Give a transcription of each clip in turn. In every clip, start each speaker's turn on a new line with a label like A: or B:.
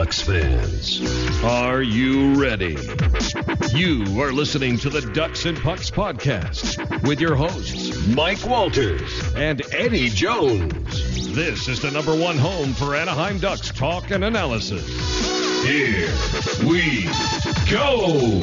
A: Ducks fans. Are you ready? You are listening to the Ducks and Pucks podcast with your hosts, Mike Walters and Eddie Jones. This is the number one home for Anaheim Ducks talk and analysis. Here we go.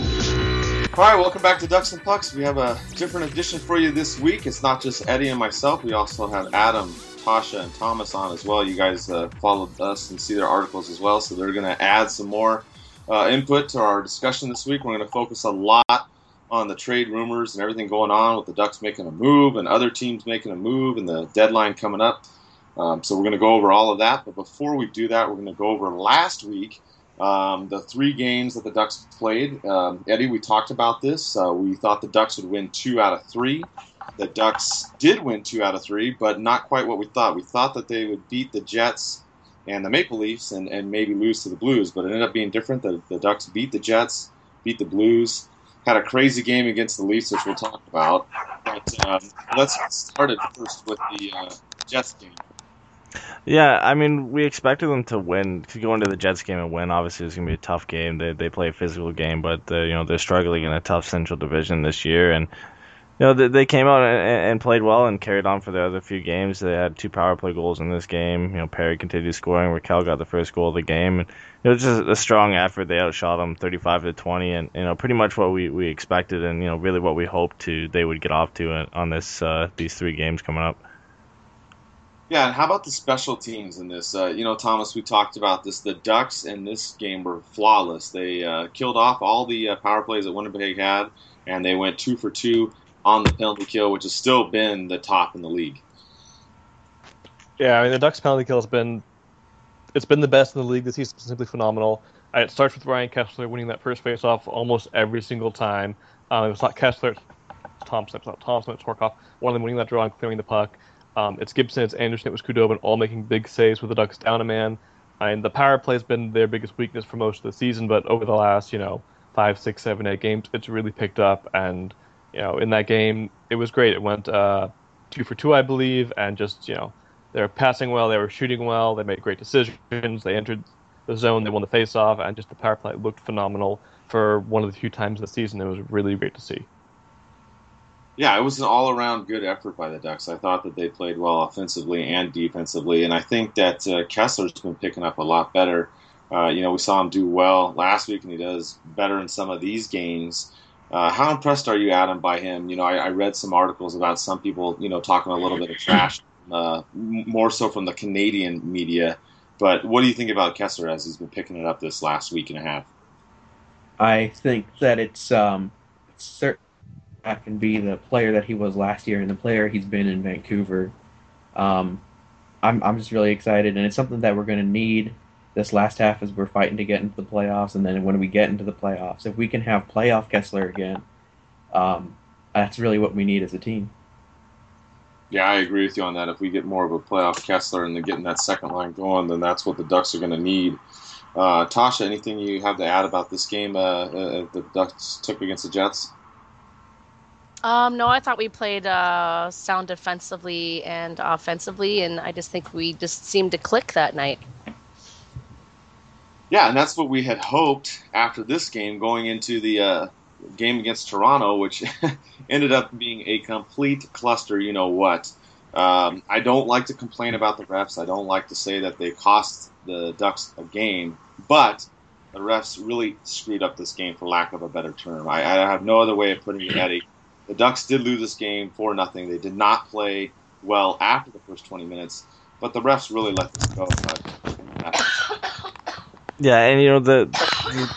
B: All right, welcome back to Ducks and Pucks. We have a different edition for you this week. It's not just Eddie and myself. We also have Adam, Tasha, and Thomas on as well. You guys uh, followed us and see their articles as well, so they're going to add some more uh, input to our discussion this week. We're going to focus a lot on the trade rumors and everything going on with the Ducks making a move and other teams making a move and the deadline coming up. Um, so we're going to go over all of that. But before we do that, we're going to go over last week um, the three games that the Ducks played. Um, Eddie, we talked about this. Uh, we thought the Ducks would win two out of three. The Ducks did win two out of three, but not quite what we thought. We thought that they would beat the Jets and the Maple Leafs and, and maybe lose to the Blues, but it ended up being different. The, the Ducks beat the Jets, beat the Blues, had a crazy game against the Leafs, which we'll talk about. But um, let's get started first with the uh, Jets game.
C: Yeah, I mean, we expected them to win, to go into the Jets game and win. Obviously, it's going to be a tough game. They they play a physical game, but uh, you know they're struggling in a tough Central Division this year, and know they, came out and, and played well and carried on for the other few games. They had two power play goals in this game. You know, Perry continued scoring. Rakell got the first goal of the game, and it was just a strong effort. They outshot them 35 to 20, and you know pretty much what we, we expected, and you know really what we hoped to they would get off to on this uh, these three games coming up.
B: Yeah, and how about the special teams in this? Uh, you know, Thomas, we talked about this. The Ducks in this game were flawless. They uh, killed off all the uh, power plays that Winnipeg had, and they went two for two on the penalty kill, which has still been the top in the league.
D: Yeah, I mean the Ducks penalty kill has been it's been the best in the league this season. Simply phenomenal. It starts with Ryan Kesler winning that first faceoff almost every single time. Um, it's not Kesler, it's Thompson. It's not Thompson. It's Horcoff. One of them winning that draw and clearing the puck. Um, it's Gibson, it's Andersen, it was Khudobin, all making big saves with the Ducks down a man. And the power play has been their biggest weakness for most of the season, but over the last, you know, five, six, seven, eight games, it's really picked up. And, you know, in that game, it was great. It went uh, two for two, I believe, and just, you know, they were passing well, they were shooting well, they made great decisions, they entered the zone, they won the face-off, and just the power play looked phenomenal for one of the few times the season. It was really great to see
B: yeah, it was an all around good effort by the Ducks. I thought that they played well offensively and defensively, and I think that uh, Kesler's been picking up a lot better. Uh, you know, we saw him do well last week, and he does better in some of these games. Uh, how impressed are you, Adam, by him? You know, I, I, read some articles about some people, you know, talking a little bit of trash, uh, more so from the Canadian media. But what do you think about Kesler as he's been picking it up this last week and a half?
E: I think that it's um, certain back and be the player that he was last year and the player he's been in Vancouver. Um, I'm I'm just really excited, and it's something that we're going to need this last half as we're fighting to get into the playoffs, and then when we get into the playoffs, if we can have playoff Kesler again, um, that's really what we need as a team.
B: Yeah, I agree with you on that. If we get more of a playoff Kesler and then getting that second line going, then that's what the Ducks are going to need. Uh, Tasha, anything you have to add about this game uh, uh, the Ducks took against the Jets?
F: Um, no, I thought we played uh, sound defensively and offensively, and I just think we just seemed to click that night.
B: Yeah, and that's what we had hoped after this game going into the uh, game against Toronto, which ended up being a complete cluster. You know what? Um, I don't like to complain about the refs. I don't like to say that they cost the Ducks a game, but the refs really screwed up this game, for lack of a better term. I, I have no other way of putting it, Eddie. The Ducks did lose this game for nothing. They did not play well after the first 20 minutes, but the refs really let this go.
C: Yeah, and you know the,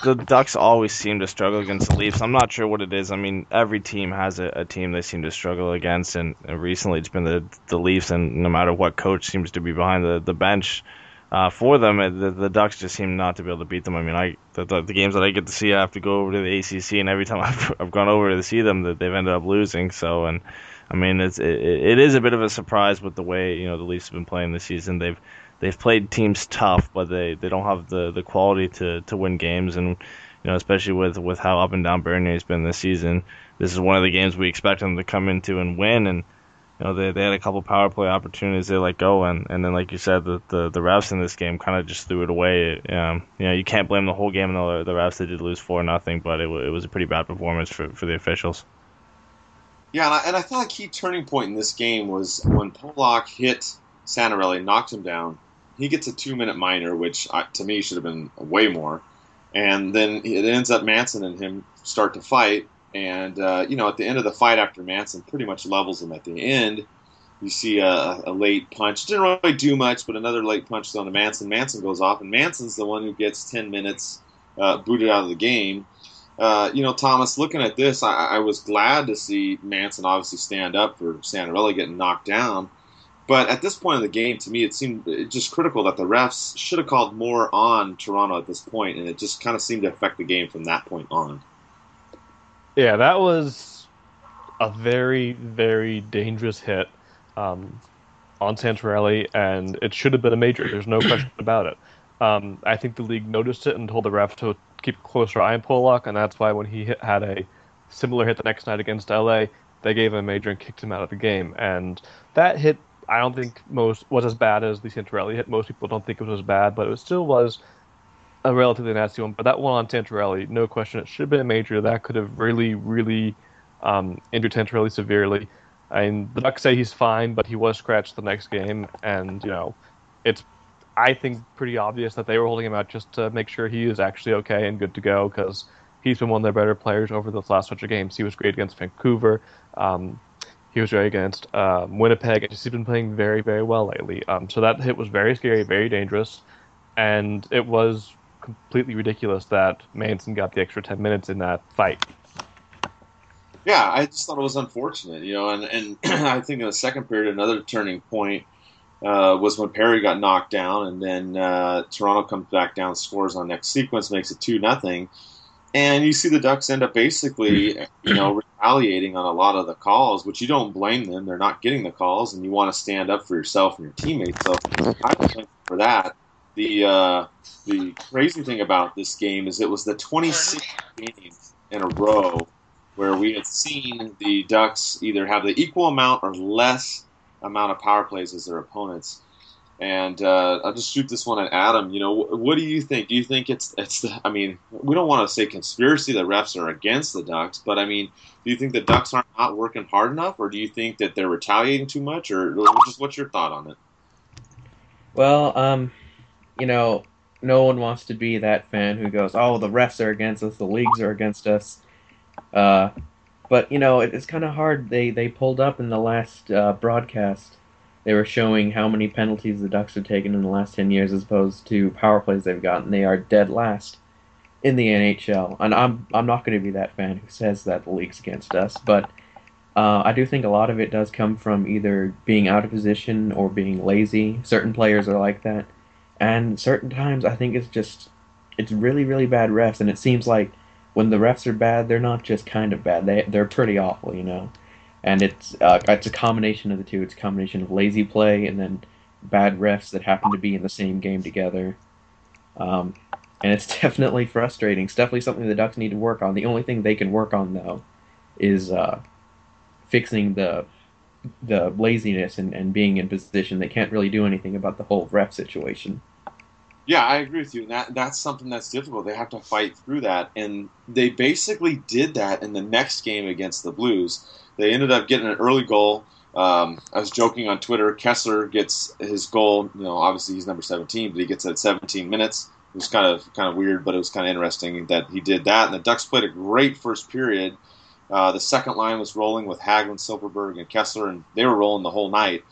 C: the, Ducks always seem to struggle against the Leafs. I'm not sure what it is. I mean, every team has a, a team they seem to struggle against, and recently it's been the the Leafs. And no matter what coach seems to be behind the the bench, uh, for them, the, the Ducks just seem not to be able to beat them. I mean, I the, the, the, games that I get to see, I have to go over to the ACC, and every time I've, I've gone over to see them, that they've ended up losing. So, and I mean, it's it, it is a bit of a surprise with the way you know the Leafs have been playing this season. They've they've played teams tough, but they, they don't have the, the quality to, to win games, and you know especially with with how up and down Bernier's been this season. This is one of the games we expect them to come into and win, and you know they, they had a couple power play opportunities they let go and and then like you said the the, the refs in this game kind of just threw it away. Um, you know you can't blame the whole game on the, the refs. They did lose four nothing, but it, it was a pretty bad performance for, for the officials.
B: Yeah, and I, and I thought a key turning point in this game was when Polak hit Santorelli, knocked him down. He gets a two minute minor, which uh, to me should have been way more. And then it ends up Manson and him start to fight. And, uh, you know, at the end of the fight after Manson pretty much levels him at the end, you see a, a late punch. Didn't really do much, but another late punch thrown to Manson. Manson goes off, and Manson's the one who gets 10 minutes uh, booted out of the game. Uh, you know, Thomas, looking at this, I, I, was glad to see Manson obviously stand up for Santorelli getting knocked down. But at this point in the game, to me, it seemed just critical that the refs should have called more on Toronto at this point, and it just kind of seemed to affect the game from that point on.
D: Yeah, that was a very, very dangerous hit um, on Santorelli, and it should have been a major. There's no question about it. Um, I think the league noticed it and told the ref to keep a closer eye on Polak, and that's why when he hit, had a similar hit the next night against LA, they gave him a major and kicked him out of the game. And that hit, I don't think most was as bad as the Santorelli hit. Most people don't think it was as bad, but it still was a relatively nasty one. But that one on Santorelli, no question, it should have been a major. That could have really, really um, injured Santorelli severely. Mean, the Ducks say he's fine, but he was scratched the next game, and you know, it's I think pretty obvious that they were holding him out just to make sure he is actually okay and good to go because he's been one of their better players over the last bunch of games. He was great against Vancouver. Um, he was great against um, Winnipeg, he's been playing very, very well lately. Um, so that hit was very scary, very dangerous, and it was completely ridiculous that Manson got the extra 10 minutes in that fight.
B: Yeah, I just thought it was unfortunate, you know, and, and I think in the second period, another turning point uh, was when Perry got knocked down, and then uh, Toronto comes back down, scores on next sequence, makes it two nothing, and you see the Ducks end up basically, you know, retaliating on a lot of the calls, which you don't blame them; they're not getting the calls, and you want to stand up for yourself and your teammates. So I blame for that. The uh, the crazy thing about this game is it was the 26th game in a row where we had seen the Ducks either have the equal amount or less amount of power plays as their opponents. And uh, I'll just shoot this one at Adam. You know, what do you think? Do you think it's it's the? I mean, we don't want to say conspiracy that refs are against the Ducks, but I mean, do you think the Ducks are not working hard enough, or do you think that they're retaliating too much, or just what's your thought on it?
E: Well, um, you know, no one wants to be that fan who goes, "Oh, the refs are against us, the leagues are against us." Uh, but you know, it, it's kind of hard. They they pulled up in the last uh, broadcast. They were showing how many penalties the Ducks have taken in the last ten years, as opposed to power plays they've gotten. They are dead last in the NHL, and I'm I'm not going to be that fan who says that the league's against us, but. Uh, I do think a lot of it does come from either being out of position or being lazy. Certain players are like that, and certain times I think it's just it's really really bad refs, and it seems like when the refs are bad, they're not just kind of bad. They they're pretty awful, you know. And it's uh, it's a combination of the two. It's a combination of lazy play and then bad refs that happen to be in the same game together. Um, and it's definitely frustrating. It's definitely something the Ducks need to work on. The only thing they can work on though is uh, fixing the the laziness and, and being in position. They can't really do anything about the whole ref situation.
B: Yeah, I agree with you. That that's something that's difficult. They have to fight through that, and they basically did that in the next game against the Blues. They ended up getting an early goal. Um, I was joking on Twitter. Kesler gets his goal. You know, obviously he's number 17, but he gets it at 17 minutes. It was kind of kind of weird, but it was kind of interesting that he did that. And the Ducks played a great first period. Uh, the second line was rolling with Hagelin, Silfverberg, and Kesler, and they were rolling the whole night.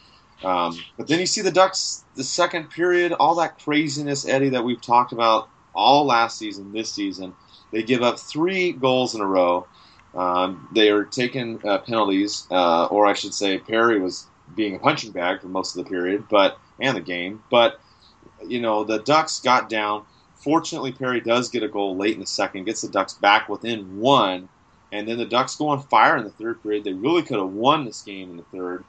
B: Um, but then you see the Ducks, the second period, all that craziness, Eddie, that we've talked about all last season, this season. They give up three goals in a row. Um, they are taking uh, penalties, uh, or I should say, Perry was being a punching bag for most of the period, but and the game. But you know, the Ducks got down. Fortunately, Perry does get a goal late in the second, gets the Ducks back within one, and then the Ducks go on fire in the third period. They really could have won this game in the third.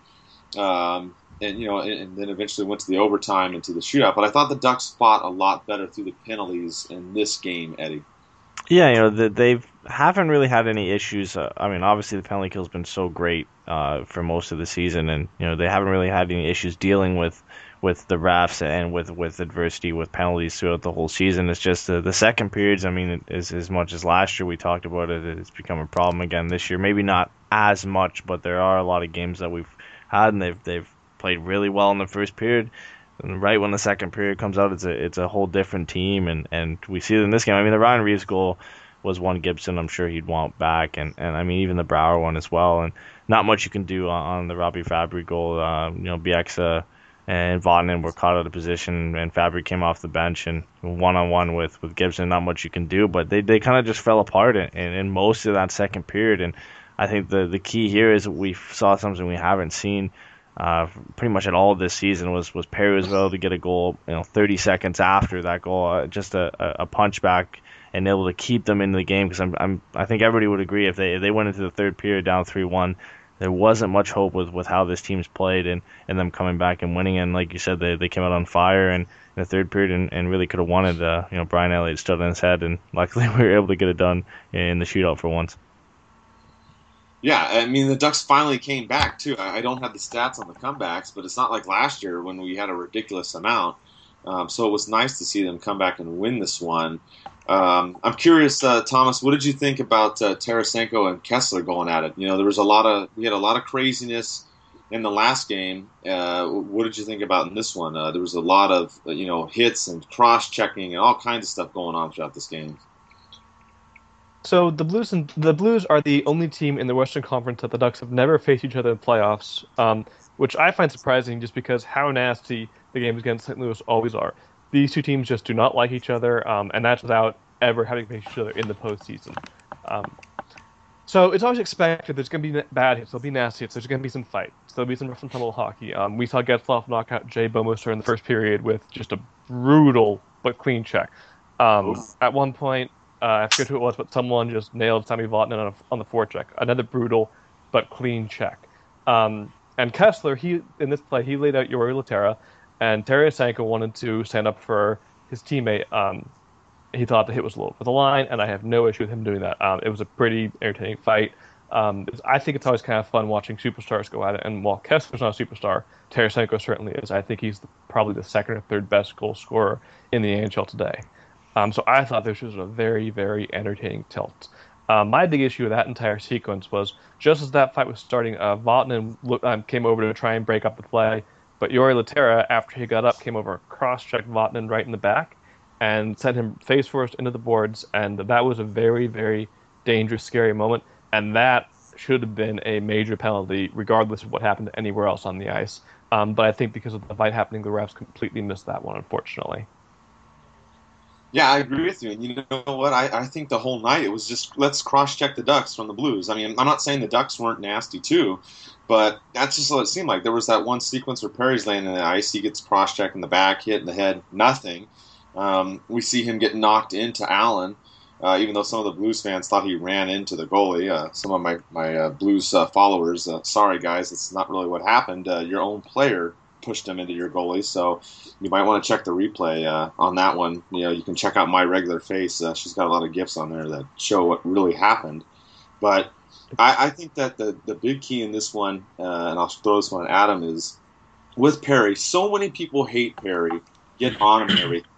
B: Um, and you know, and, and, then eventually went to the overtime and to the shootout. But I thought the Ducks fought a lot better through the penalties in this game, Eddie.
C: Yeah, you know, they've haven't really had any issues. Uh, I mean, obviously the penalty kill's been so great uh, for most of the season, and you know they haven't really had any issues dealing with with the refs and with with adversity with penalties throughout the whole season. It's just the, the second periods. I mean, as as much as last year we talked about it, it's become a problem again this year. Maybe not as much, but there are a lot of games that we've had, and they've they've played really well in the first period. And right when the second period comes out, it's a it's a whole different team, and and we see it in this game. I mean, the Ryan Reaves goal was one Gibson. I'm sure he'd want back, and and I mean even the Brouwer one as well. And not much you can do on, on the Robbie Fabbri goal. Uh, you know, Bieksa and Vatanen were caught out of position, and Fabbri came off the bench and one on one with with Gibson. Not much you can do, but they they kind of just fell apart in, in, in most of that second period. And I think the the key here is we saw something we haven't seen. Uh, pretty much at all this season was was Perry was able to get a goal, you know, 30 seconds after that goal, uh, just a, a punch back and able to keep them in the game because I'm, I'm I think everybody would agree if they if they went into the third period down three one, there wasn't much hope with, with how this team's played and, and them coming back and winning. And like you said, they, they came out on fire and in the third period and, and really could have wanted. Uh, you know, Brian Elliott stood on his head, and luckily we were able to get it done in the shootout for once.
B: Yeah, I mean the Ducks finally came back too. I don't have the stats on the comebacks, but it's not like last year when we had a ridiculous amount. Um, so it was nice to see them come back and win this one. Um, I'm curious, uh, Thomas. What did you think about uh, Tarasenko and Kesler going at it? You know, there was a lot of we had a lot of craziness in the last game. Uh, what did you think about in this one? Uh, there was a lot of uh, you know hits and cross checking and all kinds of stuff going on throughout this game.
D: So the Blues and the Blues are the only team in the Western Conference that the Ducks have never faced each other in playoffs, um, which I find surprising, just because how nasty the games against St. Louis always are these two teams just do not like each other, um, and that's without ever having faced each other in the postseason. Um, so it's always expected there's going to be bad hits, there'll be nasty hits, there's going to be some fights, there'll be some rough and tumble hockey. Um, we saw Getzlaf knock out Jay Bouwmeester in the first period with just a brutal but clean check. Um, at one point, uh, I forget who it was, but someone just nailed Sami Vatanen on, a, on the forecheck. Another brutal but clean check. Um, and Kesler, he in this play, he laid out Jori Lehtera, and Tarasenko wanted to stand up for his teammate. Um, he thought the hit was low for the line, and I have no issue with him doing that. Um, it was a pretty entertaining fight. Um, I think it's always kind of fun watching superstars go at it. And while Kesler's not a superstar, Tarasenko certainly is. I think he's the, probably the second or third best goal scorer in the NHL today. Um, so I thought this was a very, very entertaining tilt. Um, my big issue with that entire sequence was just as that fight was starting, uh, Vatanen um, came over to try and break up the play. But Jori Lehtera, after he got up, came over, cross-checked Vatanen right in the back, and sent him face first into the boards. And that was a very, very dangerous, scary moment. And that should have been a major penalty, regardless of what happened anywhere else on the ice. Um, but I think because of the fight happening, the refs completely missed that one, unfortunately.
B: Yeah, I agree with you. And you know what? I, I think the whole night it was just let's cross check the Ducks from the Blues. I mean, I'm not saying the Ducks weren't nasty too, but that's just what it seemed like. There was that one sequence where Perry's laying in the ice. He gets cross checked in the back, hit in the head, nothing. Um, we see him get knocked into Allen, uh, even though some of the Blues fans thought he ran into the goalie. Uh, some of my, my uh, Blues uh, followers, uh, sorry guys, it's not really what happened. Uh, your own player pushed him into your goalie, so you might want to check the replay on that one. You know, you can check out my regular face. she's got a lot of gifs on there that show what really happened. But I, I think that the, the big key in this one, uh, and I'll throw this one at Adam, is with Perry. So many people hate Perry, get on him everything.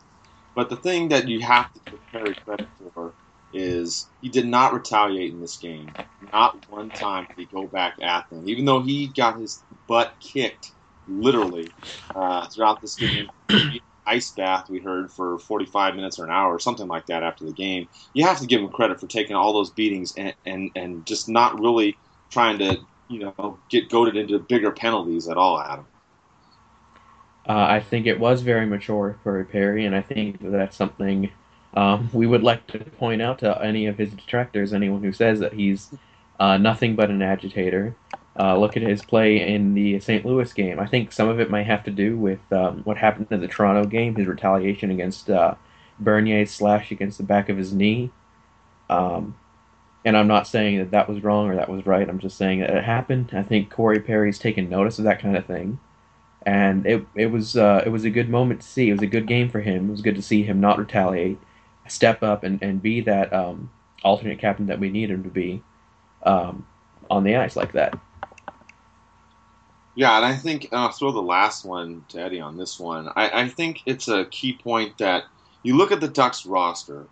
B: But the thing that you have to give Perry credit for is he did not retaliate in this game. Not one time did he go back at them, even though he got his butt kicked literally uh, throughout this game ice bath we heard for 45 minutes or an hour or something like that after the game. You have to give him credit for taking all those beatings and and, and just not really trying to you know get goaded into bigger penalties at all, Adam.
E: Uh, I think it was very mature for Perry, and I think that's something um, we would like to point out to any of his detractors, anyone who says that he's uh, nothing but an agitator. Uh, look at his play in the St. Louis game. I think some of it might have to do with um, what happened in the Toronto game, his retaliation against uh, Bernier's slash against the back of his knee. Um, and I'm not saying that that was wrong or that was right. I'm just saying that it happened. I think Corey Perry's taken notice of that kind of thing, and it it was uh, it was a good moment to see. It was a good game for him. It was good to see him not retaliate, step up, and, and be that um, alternate captain that we need him to be um, on the ice like that.
B: Yeah, and I think and I'll throw the last one to Eddie on this one. I, I think it's a key point that you look at the Ducks roster,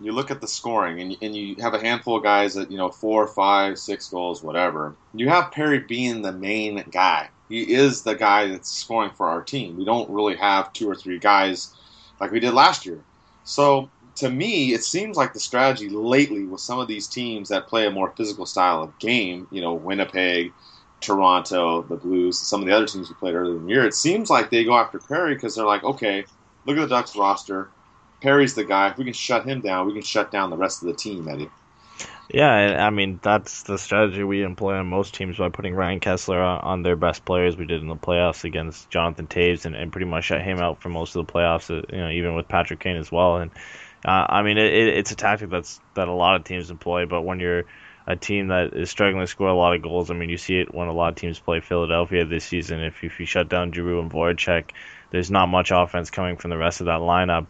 B: you look at the scoring, and, and you have a handful of guys that, you know, four, five, six goals, whatever. You have Perry being the main guy. He is the guy that's scoring for our team. We don't really have two or three guys like we did last year. So to me, it seems like the strategy lately with some of these teams that play a more physical style of game, you know, Winnipeg, Toronto, the Blues, some of the other teams we played earlier in the year, it seems like they go after Perry because they're like, okay, look at the Ducks roster. Perry's the guy. If we can shut him down, we can shut down the rest of the team, Eddie.
C: Yeah, I mean that's the strategy we employ on most teams by putting Ryan Kesler on, on their best players. We did in the playoffs against Jonathan Toews, and, and pretty much shut him out for most of the playoffs. Uh, you know, even with Patrick Kane as well. And uh, I mean, it, it's a tactic that's that a lot of teams employ. But when you're a team that is struggling to score a lot of goals. I mean, you see it when a lot of teams play Philadelphia this season. If, if you shut down Giroux and Voracek, there's not much offense coming from the rest of that lineup.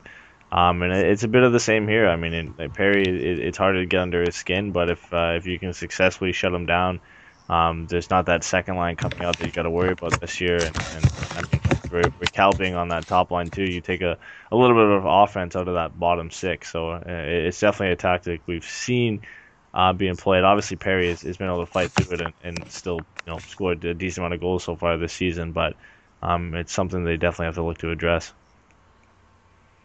C: Um, and it's a bit of the same here. I mean, in, Perry, it, it's harder to get under his skin, but if uh, if you can successfully shut him down, um, there's not that second line coming out that you got to worry about this year. And, and I mean, Cal being on that top line too. You take a, a little bit of offense out of that bottom six, so uh, it's definitely a tactic we've seen uh, being played. Obviously, Perry has, has, been able to fight through it and, and, still you know scored a decent amount of goals so far this season, but um, it's something they definitely have to look to address.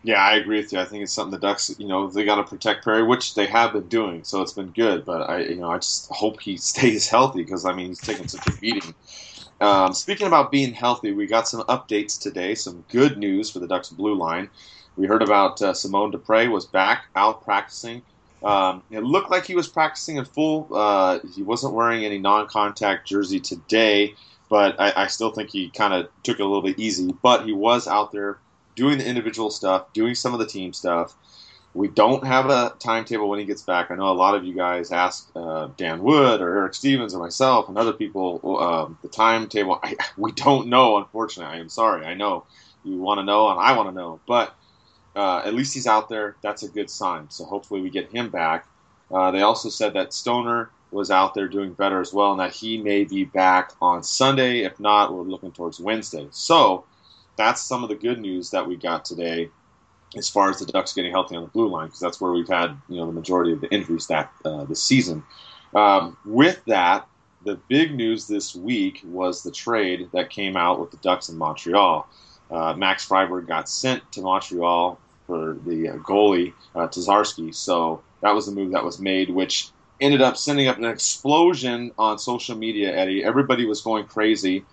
B: Yeah, I agree with you. I think it's something the Ducks, you know, they got to protect Perry, which they have been doing, so it's been good. But I, you know, I just hope he stays healthy because I mean he's taking such a beating. Um, speaking about being healthy, we got some updates today. Some good news for the Ducks blue line. We heard about uh, Simon Despres was back out practicing. Um, it looked like he was practicing in full. Uh, he wasn't wearing any non-contact jersey today, but I, I still think he kind of took it a little bit easy. But he was out there doing the individual stuff, doing some of the team stuff. We don't have a timetable when he gets back. I know a lot of you guys ask uh, Dan Wood or Eric Stephens or myself and other people um, the timetable. I, we don't know, unfortunately. I am sorry. I know you want to know and I want to know, but uh, at least he's out there. That's a good sign. So hopefully we get him back. Uh, they also said that Stoner was out there doing better as well, and that he may be back on Sunday. If not, we're looking towards Wednesday. So that's some of the good news that we got today, as far as the Ducks getting healthy on the blue line, because that's where we've had you know the majority of the injuries that uh, this season. Um, with that, the big news this week was the trade that came out with the Ducks in Montreal. Uh, Max Friberg got sent to Montreal for the uh, goalie uh, Tokarski. So that was the move that was made, which ended up sending up an explosion on social media. Eddie, everybody was going crazy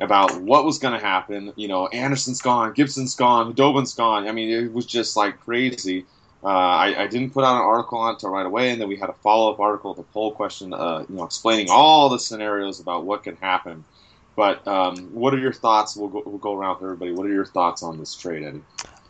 B: about what was going to happen. You know, Andersen's gone, Gibson's gone, Dobin's gone. I mean, it was just like crazy. Uh, I, I, didn't put out an article on it right away, and then we had a follow up article, the poll question, uh, you know, explaining all the scenarios about what could happen. But um, what are your thoughts? We'll go, we'll go around with everybody. What are your thoughts on this trade, Eddie?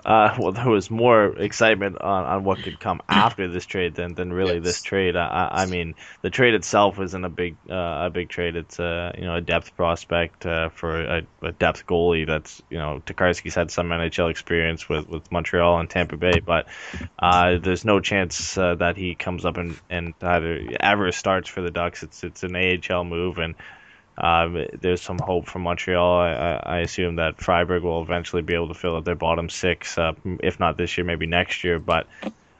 C: Uh, well, there was more excitement on, on what could come after this trade than, than really yes. this trade. I, I mean, the trade itself isn't a big uh, a big trade. It's a you know a depth prospect uh, for a, a, depth goalie. That's you know Tokarski's had some NHL experience with, with Montreal and Tampa Bay, but uh, there's no chance uh, that he comes up and, and either ever starts for the Ducks. It's it's an AHL move and um, there's some hope from Montreal. I, I, assume that Friberg will eventually be able to fill out their bottom six, uh, if not this year, maybe next year. But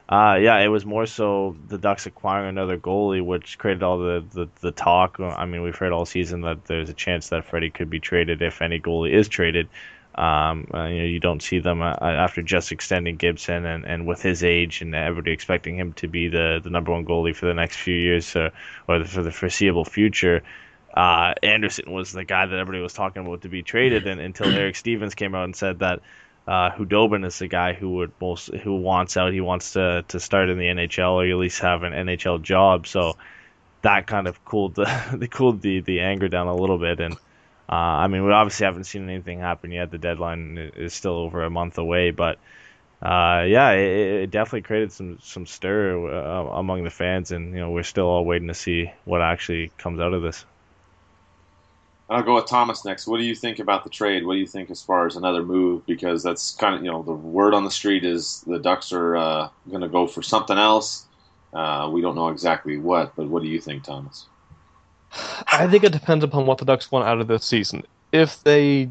C: uh, yeah, it was more so the Ducks acquiring another goalie, which created all the, the, the talk. I mean, we've heard all season that there's a chance that Freddie could be traded if any goalie is traded. Um, uh, you know, you don't see them uh, after just extending Gibson and, and with his age and everybody expecting him to be the, the number one goalie for the next few years uh, or for the foreseeable future uh, Andersen was the guy that everybody was talking about to be traded, and until Eric Stephens came out and said that uh, Khudobin is the guy who would most who wants out. He wants to to start in the NHL or at least have an NHL job. So that kind of cooled the cooled the the anger down a little bit. And uh, I mean, we obviously haven't seen anything happen yet. The deadline is still over a month away, but. Uh, yeah, it, it, definitely created some some stir uh, among the fans, and you know we're still all waiting to see what actually comes out of this.
B: I'll go with Thomas next. What do you think about the trade? What do you think as far as another move? Because that's kind of you know the word on the street is the Ducks are uh, going to go for something else. Uh, we don't know exactly what, but what do you think, Thomas?
D: I think it depends upon what the Ducks want out of this season. If they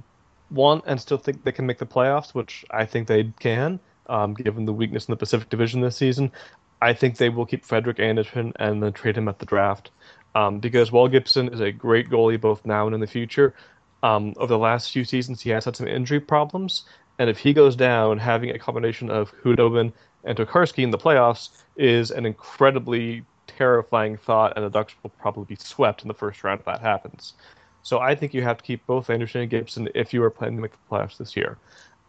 D: want and still think they can make the playoffs, which I think they can, um, given the weakness in the Pacific Division this season, I think they will keep Frederik Andersen and then trade him at the draft. Um, because while Gibson is a great goalie both now and in the future, um, over the last few seasons he has had some injury problems, and if he goes down, having a combination of Khudobin and Tokarski in the playoffs is an incredibly terrifying thought, and the Ducks will probably be swept in the first round if that happens. So I think you have to keep both Andersen and Gibson if you are planning to make the playoffs this year.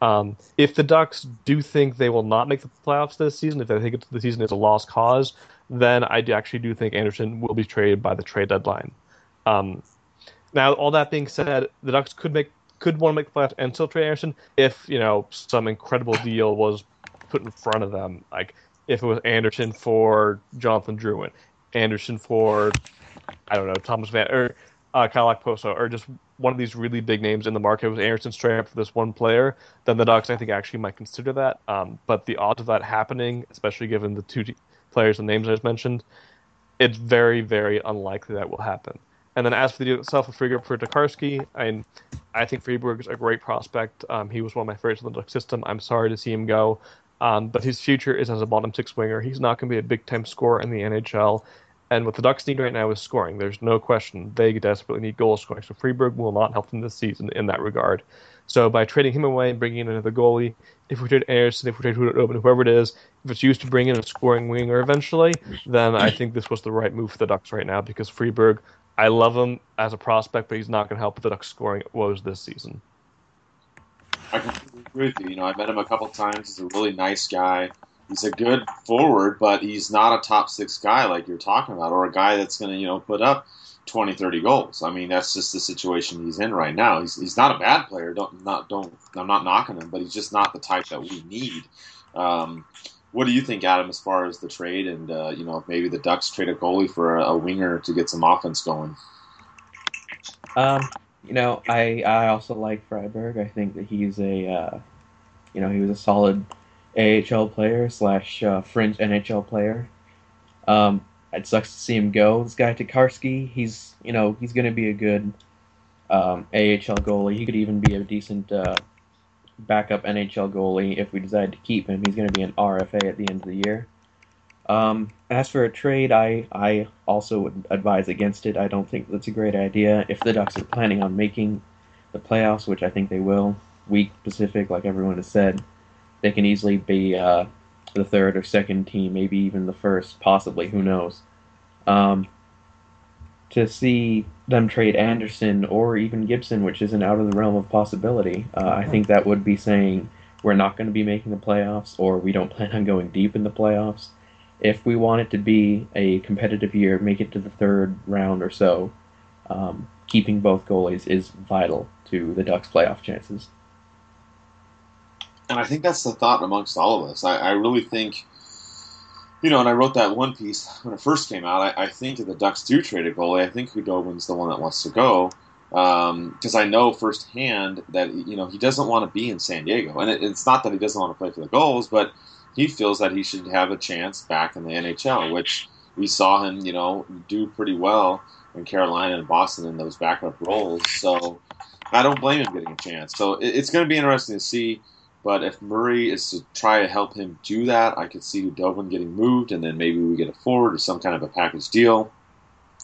D: Um, if the Ducks do think they will not make the playoffs this season, if they think the season is a lost cause, then I actually do think Andersen will be traded by the trade deadline. Um, now, all that being said, the Ducks could make could want to make the playoffs and still trade Andersen if you know some incredible deal was put in front of them, like if it was Andersen for Jonathan Drouin, Andersen for I don't know Thomas Van or uh, Kyle Okposo, or just one of these really big names in the market was Andersen straight up for this one player, then the Ducks I think actually might consider that. Um, but the odds of that happening, especially given the two players and names I just mentioned, it's very very unlikely that will happen. And then as for the deal itself with Friberg for Tokarski, I, I think Friberg is a great prospect. Um, he was one of my favorites in the system. I'm sorry to see him go. Um, but his future is as a bottom six winger. He's not going to be a big time scorer in the NHL. And what the Ducks need right now is scoring. There's no question. They desperately need goal scoring. So Friberg will not help them this season in that regard. So by trading him away and bringing in another goalie, if we trade Andersen, if we trade Khudobin, whoever it is, if it's used to bring in a scoring winger eventually, then I think this was the right move for the Ducks right now because Friberg, I love him as a prospect, but he's not going to help the Ducks scoring woes this season.
B: I completely agree with you. You know, I met him a couple times. He's a really nice guy he's a good forward, but he's not a top six guy like you're talking about, or a guy that's going to you know put up 20, 30 goals. I mean, that's just the situation he's in right now. He's, he's not a bad player. Don't not don't. I'm not knocking him, but he's just not the type that we need. Um, what do you think, Adam, as far as the trade and uh, you know maybe the Ducks trade a goalie for a, a winger to get some offense going?
E: Um, you know, I I also like Friberg. I think that he's a uh, you know he was a solid AHL player slash uh, fringe NHL player. Um, it sucks to see him go. This guy Tokarski, he's you know he's going to be a good um, AHL goalie. He could even be a decent uh, backup NHL goalie if we decide to keep him. He's going to be an RFA at the end of the year. Um, as for a trade, I I also would advise against it. I don't think that's a great idea. If the Ducks are planning on making the playoffs, which I think they will, weak Pacific, like everyone has said they can easily be uh, the third or second team, maybe even the first, possibly. Who knows? Um, to see them trade Andersen or even Gibson, which isn't out of the realm of possibility, uh, I think that would be saying we're not going to be making the playoffs or we don't plan on going deep in the playoffs. If we want it to be a competitive year, make it to the third round or so, um, keeping both goalies is vital to the Ducks' playoff chances
B: and I think that's the thought amongst all of us. I, I, really think, you know, and I wrote that one piece when it first came out. I, I think if the Ducks do trade a goalie, I think Khudobin's the one that wants to go because um, I know firsthand that you know he doesn't want to be in San Diego, and it, it's not that he doesn't want to play for the Gulls, but he feels that he should have a chance back in the NHL, which we saw him, you know, do pretty well in Carolina and Boston in those backup roles. So I don't blame him getting a chance. So it, it's going to be interesting to see but if Murray is to try to help him do that, I could see Dublin getting moved, and then maybe we get a forward or some kind of a package deal.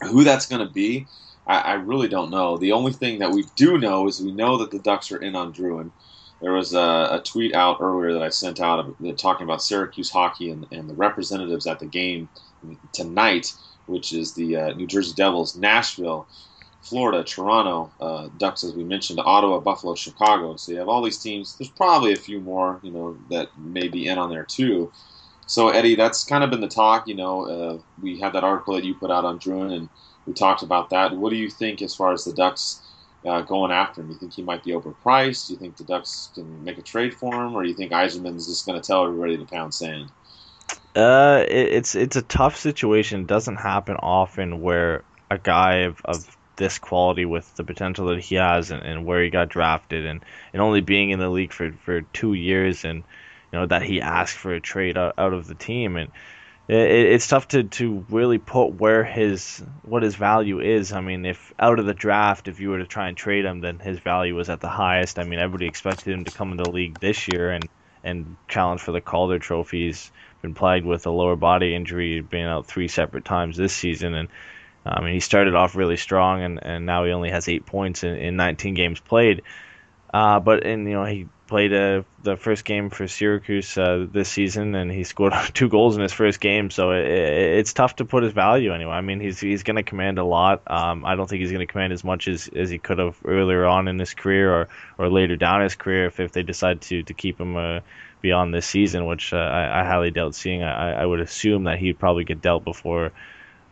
B: Who that's going to be, I, I, really don't know. The only thing that we do know is we know that the Ducks are in on Drouin. There was a, a tweet out earlier that I sent out talking about Syracuse hockey and, and, the representatives at the game tonight, which is the uh, New Jersey Devils, Nashville, Florida, Toronto, uh, Ducks, as we mentioned, Ottawa, Buffalo, Chicago. So you have all these teams. There's probably a few more, you know, that may be in on there too. So Eddie, that's kind of been the talk. You know, uh, we had that article that you put out on Drouin, and we talked about that. What do you think as far as the Ducks uh, going after him? Do you think he might be overpriced? Do you think the Ducks can make a trade for him, or do you think Yzerman's just going to tell everybody to pound sand?
C: Uh, it, it's it's a tough situation. It doesn't happen often where a guy of, of this quality with the potential that he has and, and where he got drafted and, and only being in the league for, for two years and you know that he asked for a trade out, out of the team and it, it's tough to, to really put where his what his value is. I mean, if out of the draft, if you were to try and trade him, then his value was at the highest. I mean, everybody expected him to come in the league this year and and challenge for the Calder Trophy. He's been plagued with a lower body injury, being out three separate times this season, and I mean, he started off really strong, and, and now he only has eight points in, in 19 games played. Uh, but and you know he played uh, the first game for Syracuse uh, this season, and he scored two goals in his first game. So it, it, it's tough to put his value anyway. I mean, he's he's going to command a lot. Um, I don't think he's going to command as much as, as he could have earlier on in his career or, or later down his career if, if they decide to to keep him uh, beyond this season, which uh, I, I highly doubt seeing. I, I would assume that he'd probably get dealt before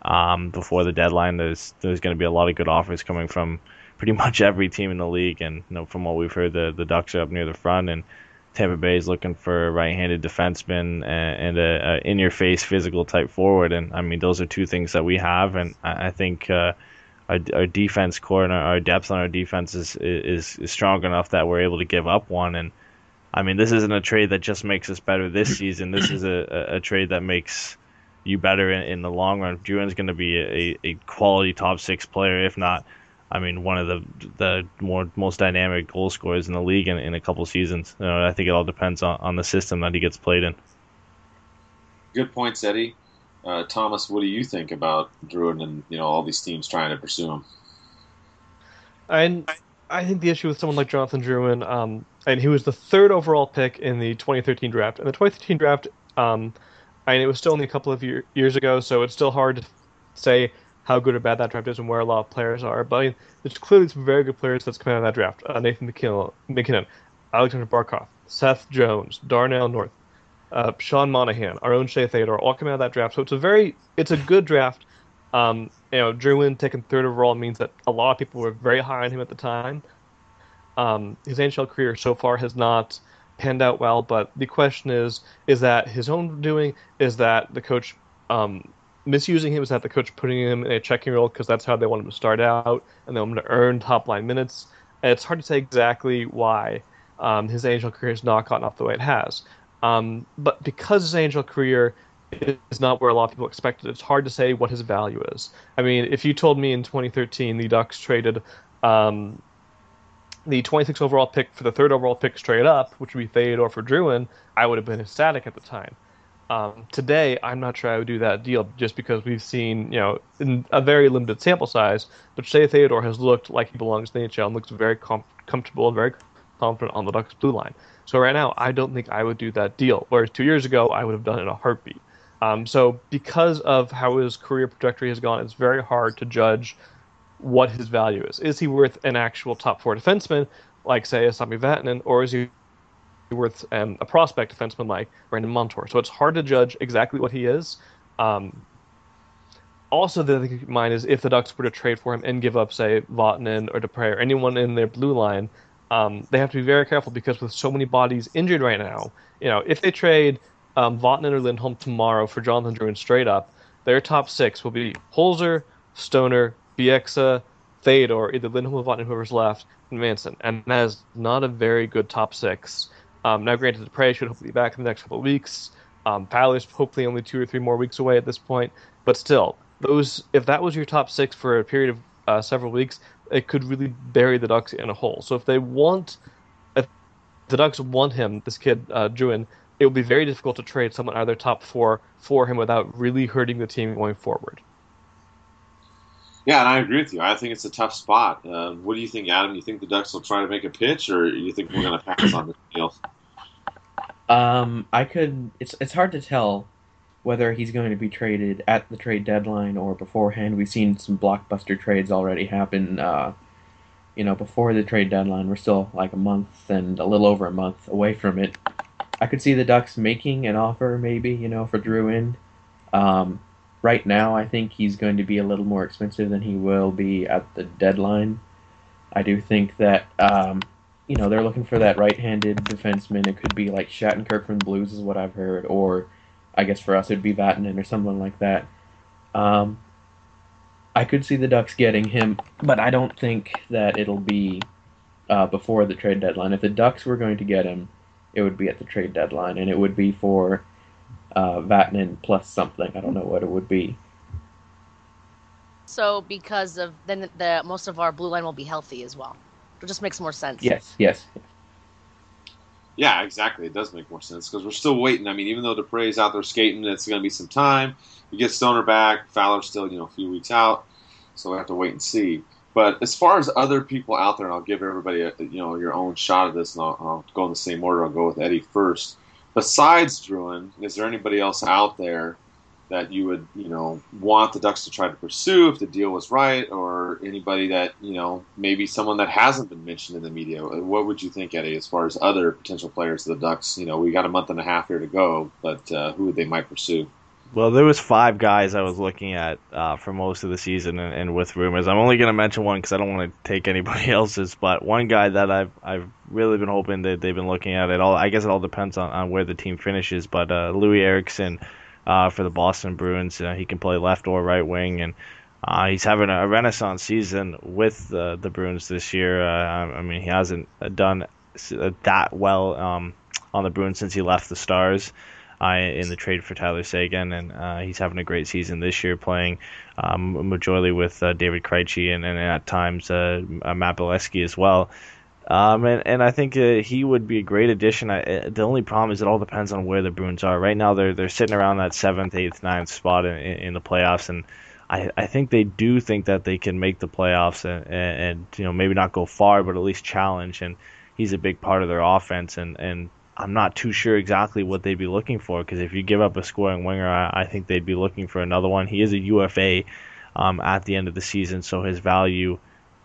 C: um, before the deadline. There's there's going to be a lot of good offers coming from pretty much every team in the league. And you know, from what we've heard, the the Ducks are up near the front, and Tampa Bay is looking for a right-handed defenseman and, a, a in-your-face physical type forward. And I mean, those are two things that we have, and I, I think. Uh, our, our defense core and our, our depth on our defense is, is is strong enough that we're able to give up one. And I mean, this isn't a trade that just makes us better this season. This is a, a, a trade that makes you better in, in the long run. Drouin's going to be a, a quality top six player, if not I mean, one of the the more most dynamic goal scorers in the league in, in a couple seasons. You know, I think it all depends on, on the system that he gets played in.
B: Good points, Eddie. Uh, Thomas, what do you think about Drouin and you know all these teams trying to pursue him?
D: And I think the issue with someone like Jonathan Drouin, um, and he was the third overall pick in the 2013 draft. And the 2013 draft, um, I mean, it was still only a couple of year, years ago, so it's still hard to say how good or bad that draft is and where a lot of players are. But I mean, there's clearly some very good players that's come out of that draft. Uh, Nathan MacKinnon, Alexander Barkov, Seth Jones, Darnell Nurse, uh, Sean Monahan, our own Shea Theodore, all come out of that draft. So it's a very, it's a good draft. Um, you know, Drouin taking third overall means that a lot of people were very high on him at the time. Um, his NHL career so far has not panned out well, but the question is, is that his own doing? Is that the coach um, misusing him is that the coach putting him in a checking role because that's how they want him to start out and they want him to earn top line minutes. And it's hard to say exactly why um, his NHL career has not gotten off the way it has. Um, but because his NHL career is not where a lot of people expected, it's hard to say what his value is. I mean, if you told me in 2013 the Ducks traded um, the 26th overall pick for the third overall pick straight up, which would be Theodore for Drouin, I would have been ecstatic at the time. Um, today, I'm not sure I would do that deal just because we've seen, you know, in a very limited sample size, but Shea Theodore has looked like he belongs in the NHL and looks very com- comfortable and very confident on the Ducks blue line. So right now, I don't think I would do that deal. Whereas two years ago, I would have done it in a heartbeat. Um, so because of how his career trajectory has gone, it's very hard to judge what his value is. Is he worth an actual top four defenseman, like say a Sami Vatanen, or is he worth um, a prospect defenseman like Brandon Montour. So it's hard to judge exactly what he is. Um, also, the thing in mind is if the Ducks were to trade for him and give up, say, Vatanen or Despres or anyone in their blue line, um, they have to be very careful because with so many bodies injured right now, you know, if they trade um, Vatanen or Lindholm tomorrow for Jonathan Drouin straight up, their top six will be Holzer, Stoner, Bieksa, Theodore, either Lindholm or Vatanen, whoever's left, and Manson. And that is not a very good top six. Um, now, granted, Despres should hopefully be back in the next couple of weeks. Um, Fowler's hopefully only two or three more weeks away at this point. But still, those if that was your top six for a period of uh, several weeks, it could really bury the Ducks in a hole. So if they want, if the Ducks want him, this kid uh, it will be very difficult to trade someone out of their top four for him without really hurting the team going forward.
B: Yeah, and I agree with you. I think it's a tough spot. Uh, what do you think, Adam? You think the Ducks will try to make a pitch, or you think we're going to pass on the deal?
E: Um, I could. It's it's hard to tell whether he's going to be traded at the trade deadline or beforehand. We've seen some blockbuster trades already happen. Uh, you know, before the trade deadline, we're still like a month and a little over a month away from it. I could see the Ducks making an offer, maybe you know, for Drouin. Um, right now, I think he's going to be a little more expensive than he will be at the deadline. I do think that um, you know, they're looking for that right-handed defenseman. It could be like Shattenkirk from the Blues, is what I've heard, or I guess for us it'd be Vatanen or someone like that. Um, I could see the Ducks getting him, but I don't think that it'll be uh, before the trade deadline. If the Ducks were going to get him, it would be at the trade deadline, and it would be for uh, Vatanen plus something. I don't know what it would be.
F: So because of then the most of our blue line will be healthy as well. It just makes more sense.
E: Yes, yes.
B: Yeah, exactly. It does make more sense because we're still waiting. I mean, even though Despres's out there skating, it's going to be some time. You get Stoner back. Fowler's still, you know, a few weeks out, so we have to wait and see. But as far as other people out there, and I'll give everybody, a, you know, your own shot at this, and I'll, I'll go in the same order. I'll go with Eddie first. Besides Drouin, is there anybody else out there that you would, you know, want the Ducks to try to pursue if the deal was right, or anybody that, you know, maybe someone that hasn't been mentioned in the media? What would you think, Eddie, as far as other potential players of the Ducks? You know, we got a month and a half here to go, but uh, who they might pursue?
C: Well, there was five guys I was looking at uh, for most of the season, and, and with rumors, I'm only going to mention one because I don't want to take anybody else's. But one guy that I've I've really been hoping that they've been looking at it all. I guess it all depends on, on where the team finishes. But uh, Loui Eriksson uh, for the Boston Bruins, uh, he can play left or right wing, and uh, he's having a renaissance season with the the Bruins this year. Uh, I mean, he hasn't done that well um, on the Bruins since he left the Stars uh, in the trade for Tyler Seguin, and uh, he's having a great season this year, playing um, majority with uh, David Krejci and, and at times uh, Matt Beleskey as well. Um, and, and I think uh, he would be a great addition. I, uh, the only problem is it all depends on where the Bruins are. Right now, they're they're sitting around that seventh, eighth, ninth spot in, in the playoffs, and I, I think they do think that they can make the playoffs and, and, and you know maybe not go far, but at least challenge. And he's a big part of their offense, and and I'm not too sure exactly what they'd be looking for because if you give up a scoring winger, I, I, think they'd be looking for another one. He is a UFA um, at the end of the season, so his value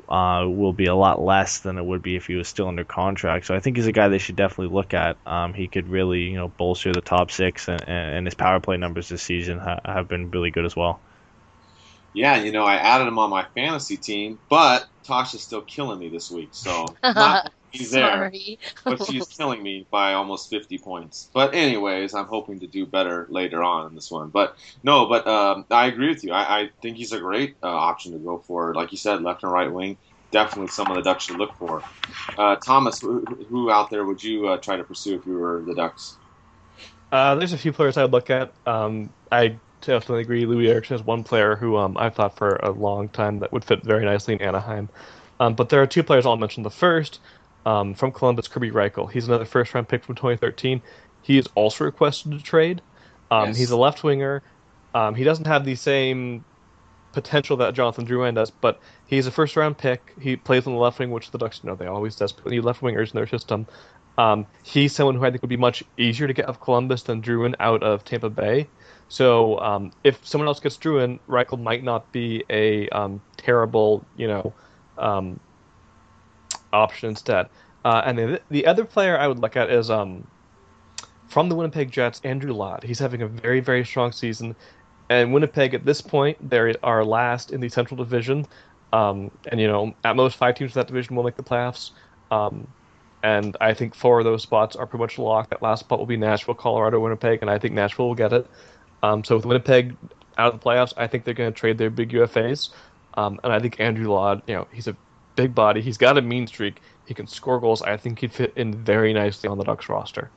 C: uh, will be a lot less than it would be if he was still under contract. So I think he's a guy they should definitely look at. Um, he could really, you know, bolster the top six, and, and his power play numbers this season ha- have been really good as well.
B: Yeah, you know, I added him on my fantasy team, but Tasha's still killing me this week, so not he's there, but she's killing me by almost 50 points. But anyways, I'm hoping to do better later on in this one. But no, but um, I agree with you. I, I think he's a great uh, option to go for. Like you said, left and right wing. Definitely someone the Ducks should look for. Uh, Thomas, who, who, out there would you uh, try to pursue if you were the Ducks?
D: Uh, there's a few players I'd look at. Um, I definitely agree. Loui Eriksson is one player who um, I've thought for a long time that would fit very nicely in Anaheim. Um, but there are two players I'll mention. The first um, from Columbus, Kerby Rychel. He's another first round pick from 2013. He is also requested to trade. Um, yes. He's a left winger. Um, he doesn't have the same potential that Jonathan Drouin does, but he's a first round pick. He plays on the left wing, which the Ducks, you know, they always desperately need left wingers in their system. Um, he's someone who I think would be much easier to get out of Columbus than Drouin out of Tampa Bay. So um, if someone else gets Drouin, Rychel might not be a um, terrible, you know, um, option instead. Uh, and the, the other player I would look at is um, from the Winnipeg Jets, Andrew Ladd. He's having a very, very strong season. And Winnipeg, at this point, they are last in the Central Division. Um, and, you know, at most, five teams in that division will make the playoffs. Um, and I think four of those spots are pretty much locked. That last spot will be Nashville, Colorado, Winnipeg, and I think Nashville will get it. Um, so with Winnipeg out of the playoffs, I think they're going to trade their big UFAs. Um, and I think Andrew Ladd, you know, he's a big body. He's got a mean streak. He can score goals. I think he'd fit in very nicely on the Ducks roster.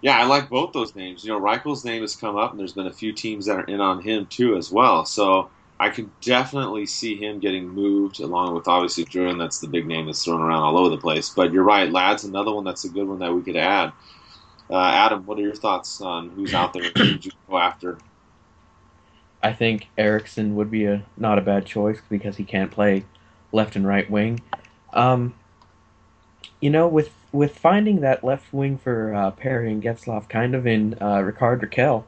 B: Yeah, I like both those names. You know, Rychel's name has come up, and there's been a few teams that are in on him too as well. So I could definitely see him getting moved, along with obviously Drouin. That's the big name that's thrown around all over the place. But you're right, Ladd's. another one that's a good one that we could add. Uh, Adam, what are your thoughts on who's out there? Who would you go after?
E: I think Eriksson would be a not a bad choice because he can't play left and right wing. Um, you know, with with finding that left wing for uh, Perry and Getzlaf kind of in uh, Rickard Rakell,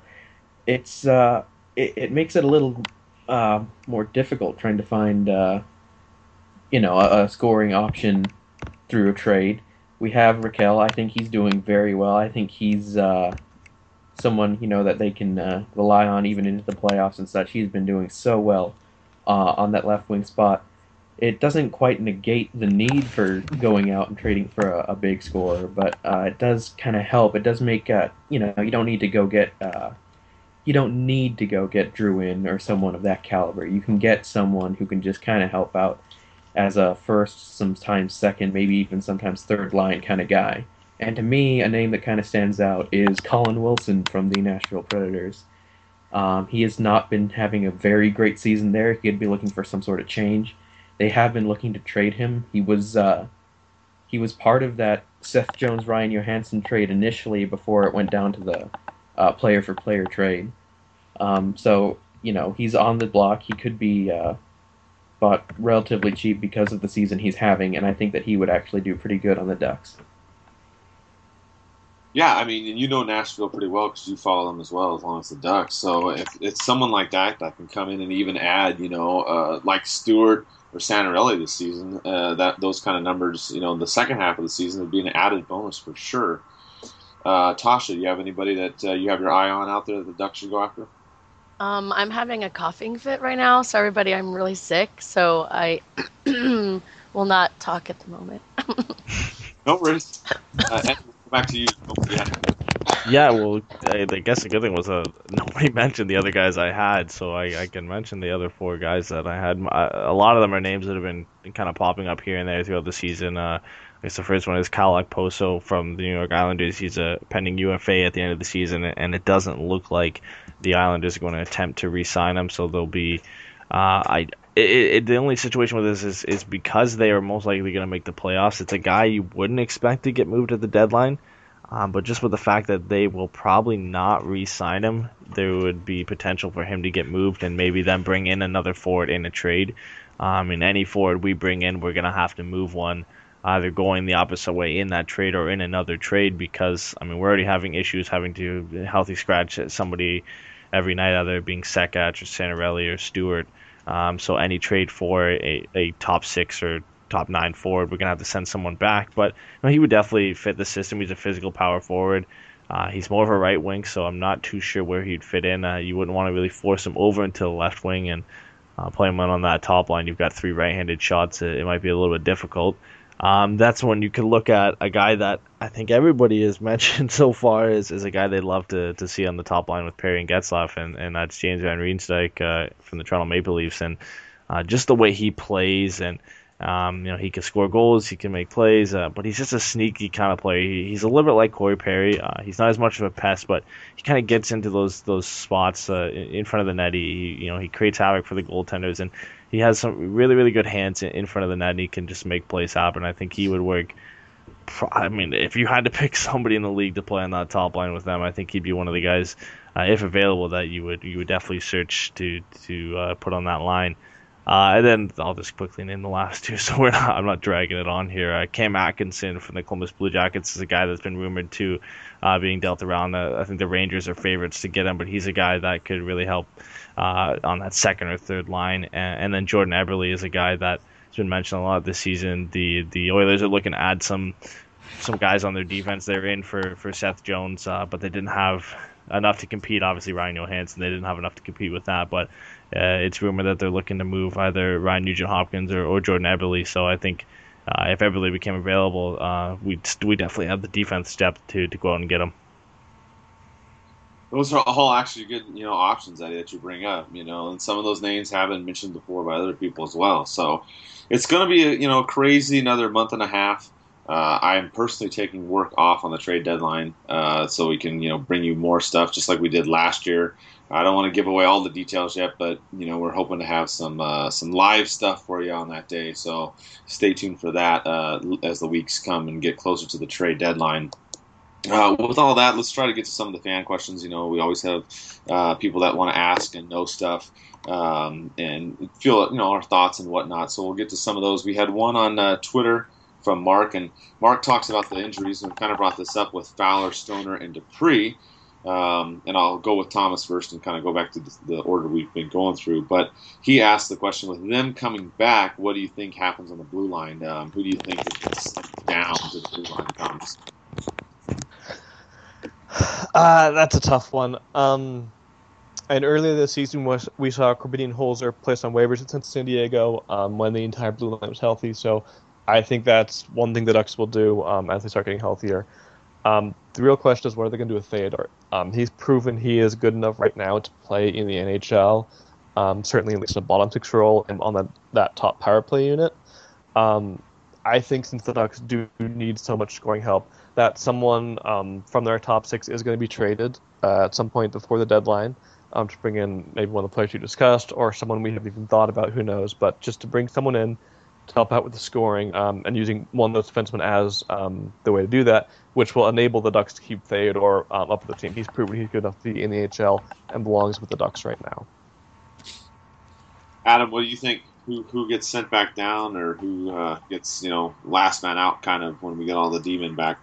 E: it's uh, it, it, makes it a little uh, more difficult trying to find uh, you know a, a, scoring option through a trade. We have Rakell. I think he's doing very well. I think he's uh, someone you know that they can rely on even into the playoffs and such. He's been doing so well on that left wing spot it doesn't quite negate the need for going out and trading for a, a big scorer, but uh, it does kind of help. It does make uh, you know you don't need to go get uh, you don't need to go get Drouin or someone of that caliber. You can get someone who can just kind of help out as a first, sometimes second, maybe even sometimes third line kind of guy. And to me, a name that kind of stands out is Colin Wilson from the Nashville Predators. Um, he has not been having a very great season there. He'd be looking for some sort of change. They have been looking to trade him. He was uh, he was part of that Seth Jones Ryan Johansen trade initially before it went down to the uh, player for player trade. Um, so you know he's on the block. He could be uh, bought relatively cheap because of the season he's having, and I think that he would actually do pretty good on the Ducks.
B: Yeah, I mean, and you know Nashville pretty well because you follow them as well, as long as the Ducks. So if it's someone like that that can come in and even add, you know, uh, like Stewart or Santorelli this season, uh, that those kind of numbers, you know, the second half of the season would be an added bonus for sure. Uh, Tasha, do you have anybody that uh, you have your eye on out there that the Ducks should go after?
F: Um, I'm having a coughing fit right now, so everybody, I'm really sick, so I will not talk at the moment.
B: no worries. Uh, back to you.
C: Yeah. Well, I, I, guess the good thing was uh, nobody mentioned the other guys I had, so I, I can mention the other four guys that I had. A lot of them are names that have been kind of popping up here and there throughout the season. Uh, I guess the first one is Kyle Okposo from the New York Islanders. He's a pending UFA at the end of the season, and it doesn't look like the Islanders are going to attempt to re-sign him. So they'll be, uh, I. It, it, the only situation with this is, is because they are most likely going to make the playoffs. It's a guy you wouldn't expect to get moved at the deadline. Um, but just with the fact that they will probably not re-sign him, there would be potential for him to get moved and maybe then bring in another forward in a trade. Um, and any forward we bring in, we're gonna have to move one, either going the opposite way in that trade or in another trade because I mean we're already having issues having to healthy scratch somebody every night, either being Sekac or Santorelli or Stewart. Um, so any trade for a, a top six or top nine forward. We're gonna have to send someone back, but he would definitely fit the system. He's a physical power forward. Uh, he's more of a right wing, so I'm not too sure where he'd fit in. Uh, you wouldn't want to really force him over into the left wing and uh, play him on that top line. You've got three right-handed shots. It, it might be a little bit difficult. Um, that's when you can look at a guy that I think everybody has mentioned so far is, is a guy they'd love to, to see on the top line with Perry and Getzlaf, and, and that's James Van Riemsdyk uh, from the Toronto Maple Leafs. And uh, just the way he plays and um, you know, he can score goals, he can make plays, uh, but he's just a sneaky kind of player. He, he's a little bit like Corey Perry. Uh, he's not as much of a pest, but he kind of gets into those those spots uh, in front of the net. He, you know, he creates havoc for the goaltenders, and he has some really really good hands in front of the net. and He can just make plays happen. I think he would work. I mean, if you had to pick somebody in the league to play on that top line with them, I think he'd be one of the guys, uh, if available, that you would you would definitely search to to uh, put on that line. Uh, and then I'll just quickly name the last two, so not, I'm not dragging it on here. Uh, Cam Atkinson from the Columbus Blue Jackets is a guy that's been rumored to uh, being dealt around. Uh, I think the Rangers are favorites to get him, but he's a guy that could really help uh, on that second or third line. And, and, then Jordan Eberle is a guy that has been mentioned a lot this season. The the Oilers are looking to add some some guys on their defense. They're in for for Seth Jones, uh, but they didn't have enough to compete. Obviously, Ryan Johansen, they didn't have enough to compete with that, but uh, it's rumored that they're looking to move either Ryan Nugent Hopkins or, or Jordan Eberle. So I think uh, if Eberle became available, uh, we we definitely have the defense depth to to go out and get him.
B: Those are all actually good, you know, options that, that you bring up, you know, and some of those names have been mentioned before by other people as well. So it's going to be, a, you know, crazy another month and a half. Uh, I'm personally taking work off on the trade deadline, uh, so we can, you know, bring you more stuff, just like we did last year. I don't want to give away all the details yet, but you know we're hoping to have some uh, some live stuff for you on that day. So stay tuned for that uh, as the weeks come and get closer to the trade deadline. Uh, with all that, let's try to get to some of the fan questions. You know, we always have uh, people that want to ask and know stuff um, and feel you know our thoughts and whatnot. So we'll get to some of those. We had one on uh, Twitter from Mark, and Mark talks about the injuries and kind of brought this up with Fowler, Stoner, and Despres. Um, and I'll go with Thomas first and kind of go back to the, order we've been going through. But he asked the question with them coming back, what do you think happens on the blue line? Um, who do you think gets down to the blue line comes?
D: Uh, that's a tough one. Um, and earlier this season, we saw Korbinian Holzer placed on waivers in San Diego um, when the entire blue line was healthy. So I think that's one thing the Ducks will do um, as they start getting healthier. Um, the real question is what are they going to do with Theodore? Um, he's proven he is good enough right now to play in the NHL, um, certainly at least in a bottom six role and on that, that top power play unit. Um, I think since the Ducks do need so much scoring help, that someone um, from their top six is going to be traded uh, at some point before the deadline um, to bring in maybe one of the players you discussed or someone we haven't even thought about, who knows. But just to bring someone in to help out with the scoring um, and using one of those defensemen as um, the way to do that, which will enable the Ducks to keep Theodore um, up with the team. He's proven he's good enough to be in the HL and belongs with the Ducks right now.
B: Adam, what do you think? Who who gets sent back down, or who uh, gets you know last man out? Kind of when we get all the D-men back.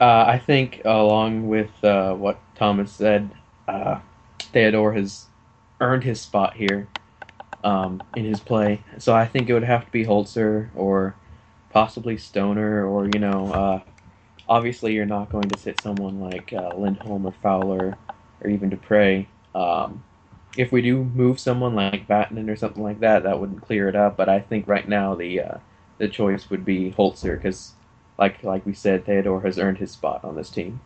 E: Uh, I think, along with uh, what Thomas said, uh, Theodore has earned his spot here um, in his play. So I think it would have to be Holzer or possibly Stoner, or you know, uh, obviously you're not going to sit someone like uh, Lindholm or Fowler or even Despres. Um, if we do move someone like Vatanen or something like that, that would clear it up. But I think right now the uh, the choice would be Holzer because, like like we said, Theodore has earned his spot on this team.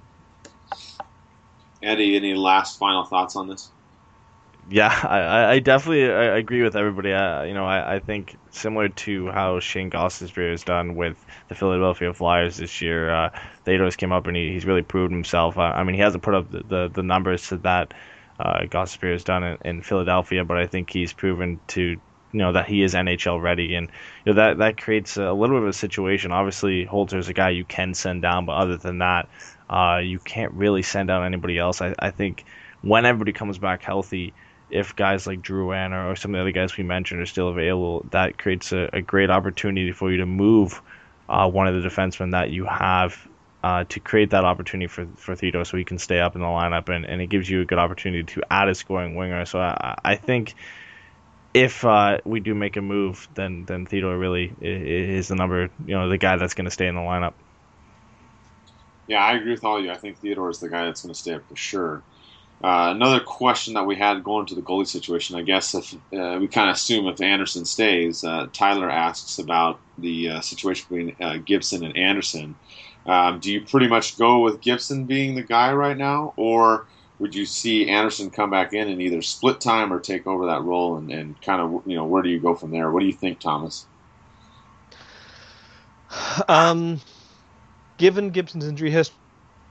B: Eddie, any last final thoughts on this?
C: Yeah, I, I definitely I agree with everybody. I, you know, I, I think similar to how Shane Gostisbehere has done with the Philadelphia Flyers this year, uh, Theodore's came up and he, he's really proven himself. I, I mean, he hasn't put up the, the, the numbers that uh, Gostisbehere has done in, in Philadelphia, but I think he's proven to you know that he is NHL ready, and you know that that creates a little bit of a situation. Obviously, Holzer's a guy you can send down, but other than that, uh, you can't really send down anybody else. I, I think when everybody comes back healthy, if guys like Drouin or, or some of the other guys we mentioned are still available, that creates a, a great opportunity for you to move uh, one of the defensemen that you have uh, to create that opportunity for, for Theodore so he can stay up in the lineup, and, and it gives you a good opportunity to add a scoring winger. So I, I think if uh, we do make a move, then then Theodore really is the number, you know, the guy that's going to stay in the lineup.
B: Yeah, I agree with all of you. I think Theodore is the guy that's going to stay up for sure. Uh, another question that we had going to the goalie situation, I guess if uh, we kind of assume if Andersen stays, uh, Tyler asks about the uh, situation between uh, Gibson and Andersen. Um, do you pretty much go with Gibson being the guy right now, or would you see Andersen come back in and either split time or take over that role, and, and kind of you know where do you go from there? What do you think, Thomas?
D: Um, given Gibson's injury history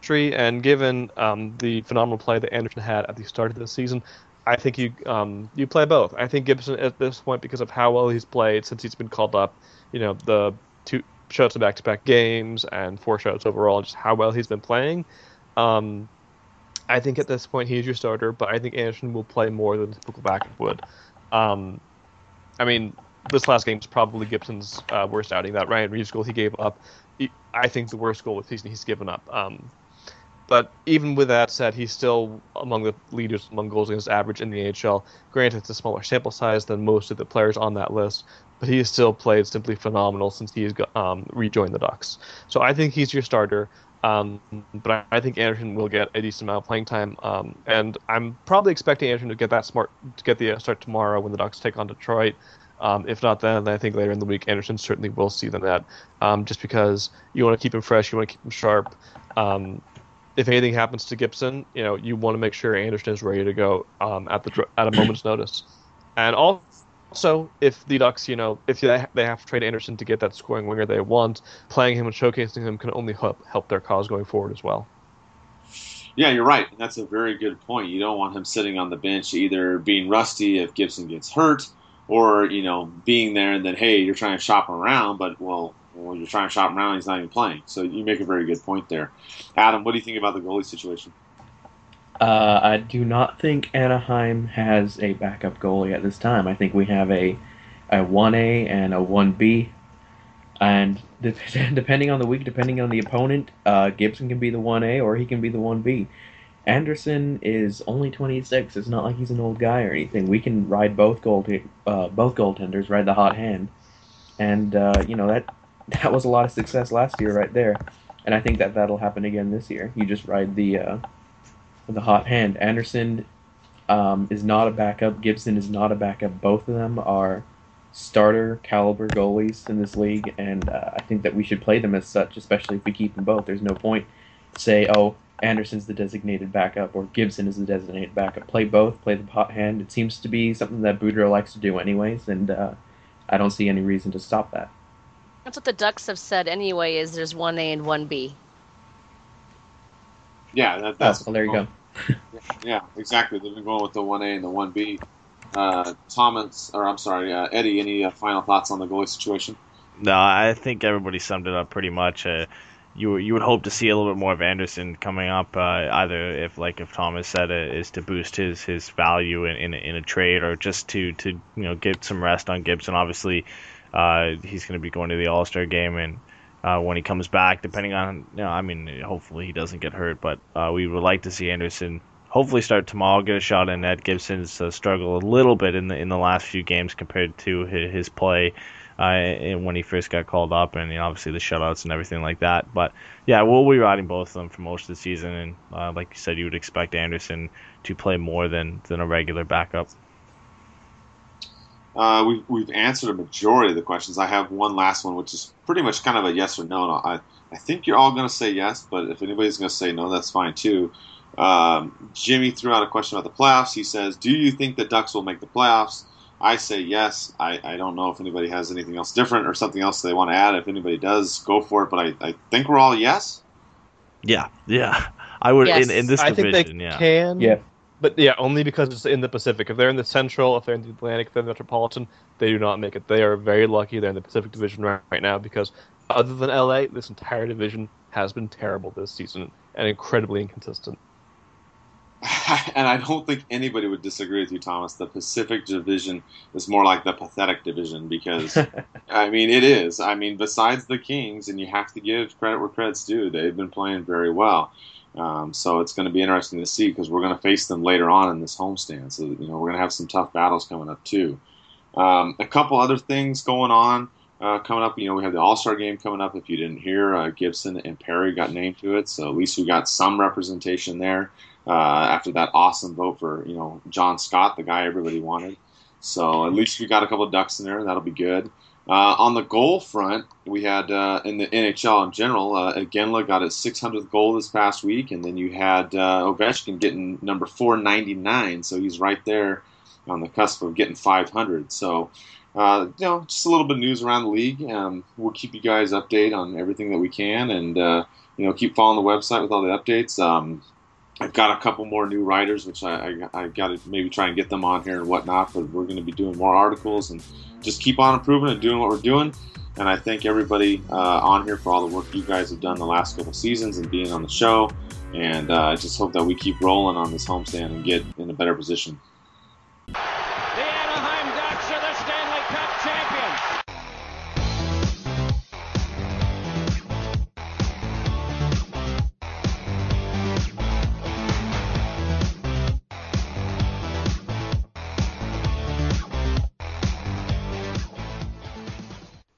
D: and given um, the phenomenal play that Andersen had at the start of the season, I think you um, you play both. I think Gibson at this point, because of how well he's played since he's been called up, you know, the two shots of back-to-back games and four shots overall, just how well he's been playing. Um, I think at this point he's your starter, but I think Andersen will play more than typical backup would. Um, I mean, this last game is probably Gibson's uh, worst outing. That Ryan Reaves goal he gave up, I think the worst goal of the season he's given up. Um, but even with that said, he's still among the leaders among goals against average in the NHL. Granted, it's a smaller sample size than most of the players on that list, but he has still played simply phenomenal since he's um, rejoined the Ducks. So I think he's your starter. Um, but I think Andersen will get a decent amount of playing time, um, and I'm probably expecting Andersen to get that smart to get the start tomorrow when the Ducks take on Detroit. Um, if not then, I think later in the week Andersen certainly will see them that, um, just because you want to keep him fresh, you want to keep him sharp. Um, if anything happens to Gibson, you know you want to make sure Andersen is ready to go um, at the at a moment's notice. And also, if the Ducks, you know, if they have to trade Andersen to get that scoring winger they want, playing him and showcasing him can only help help their cause going forward as well.
B: Yeah, you're right. That's a very good point. You don't want him sitting on the bench either being rusty if Gibson gets hurt, or you know being there and then hey you're trying to shop around, but well when you're trying to shop around, he's not even playing. So you make a very good point there. Adam, what do you think about the goalie situation?
E: Uh, I do not think Anaheim has a backup goalie at this time. I think we have a a 1A and a 1B. And depending on the week, depending on the opponent, uh, Gibson can be the 1A or he can be the 1B. Andersen is only 26. It's not like he's an old guy or anything. We can ride both gold, uh, both goaltenders, ride the hot hand, and uh, you know that that was a lot of success last year right there, and I think that that'll happen again this year. You just ride the uh, the hot hand. Andersen um, is not a backup. Gibson is not a backup. Both of them are starter caliber goalies in this league, and uh, I think that we should play them as such, especially if we keep them both. There's no point to say, oh, Andersen's the designated backup or Gibson is the designated backup. Play both. Play the hot hand. It seems to be something that Boudreau likes to do anyways, and uh, I don't see any reason to stop that.
F: That's what the Ducks have said anyway. Is there's one A and one B.
B: Yeah, that,
E: Oh,
B: that's
E: well, there you go.
B: Yeah, exactly. They've been going with the one A and the one B. Uh, Thomas, or I'm sorry, uh, Eddie. Any uh, final thoughts on the goalie situation?
C: No, I think everybody summed it up pretty much. Uh, you you would hope to see a little bit more of Andersen coming up, uh, either if like if Thomas said it is to boost his his value in, in, in a trade or just to to you know get some rest on Gibson. Obviously, uh, he's going to be going to the All Star game and. Uh, when he comes back, depending on, you know, I mean, hopefully he doesn't get hurt, but uh, we would like to see Andersen hopefully start tomorrow, get a shot in Ed Gibson's uh, struggle a little bit in the in the last few games compared to his, his play uh, when he first got called up, and you know, obviously the shutouts and everything like that. But yeah, we'll be riding both of them for most of the season, and uh, like you said, you would expect Andersen to play more than than a regular backup.
B: Uh, we've, we've answered a majority of the questions. I have one last one, which is pretty much kind of a yes or no. I, I think you're all going to say yes, but if anybody's going to say no, that's fine too. Um, Jimmy threw out a question about the playoffs. He says, Do you think the Ducks will make the playoffs? I say yes. I, I don't know if anybody has anything else different or something else they want to add. If anybody does, go for it. But I, I think we're all yes.
C: Yeah, yeah. I would
F: Yes.
C: in, in this
D: I think
C: division.
D: they
C: yeah.
D: can.
E: Yeah.
D: But yeah, only because it's in the Pacific. If they're in the Central, if they're in the Atlantic, if they're in the Metropolitan, they do not make it. They are very lucky they're in the Pacific Division right, right now because other than LA, this entire division has been terrible this season and incredibly inconsistent.
B: and I don't think anybody would disagree with you, Thomas. The Pacific Division is more like the pathetic division because, I mean, it is. I mean, besides the Kings, and you have to give credit where credit's due, they've been playing very well. Um, so it's going to be interesting to see because we're going to face them later on in this homestand. So you know we're going to have some tough battles coming up too. Um, a couple other things going on uh, coming up. You know we have the All Star game coming up. If you didn't hear, uh, Gibson and Perry got named to it, so at least we got some representation there uh, after that awesome vote for you know John Scott, the guy everybody wanted. So at least we got a couple ducks in there. That'll be good. Uh, on the goal front, we had uh, in the NHL in general, uh, Iginla got his 600th goal this past week, and then you had uh, Ovechkin getting number 499, so he's right there on the cusp of getting 500. So, uh, you know, just a little bit of news around the league. Um, we'll keep you guys updated on everything that we can, and uh, you know, keep following the website with all the updates. Um, I've got a couple more new writers, which I, I, I got to maybe try and get them on here and whatnot. But we're going to be doing more articles and just keep on improving and doing what we're doing. And I thank everybody uh, on here for all the work you guys have done the last couple seasons and being on the show. And uh, I just hope that we keep rolling on this homestand and get in a better position.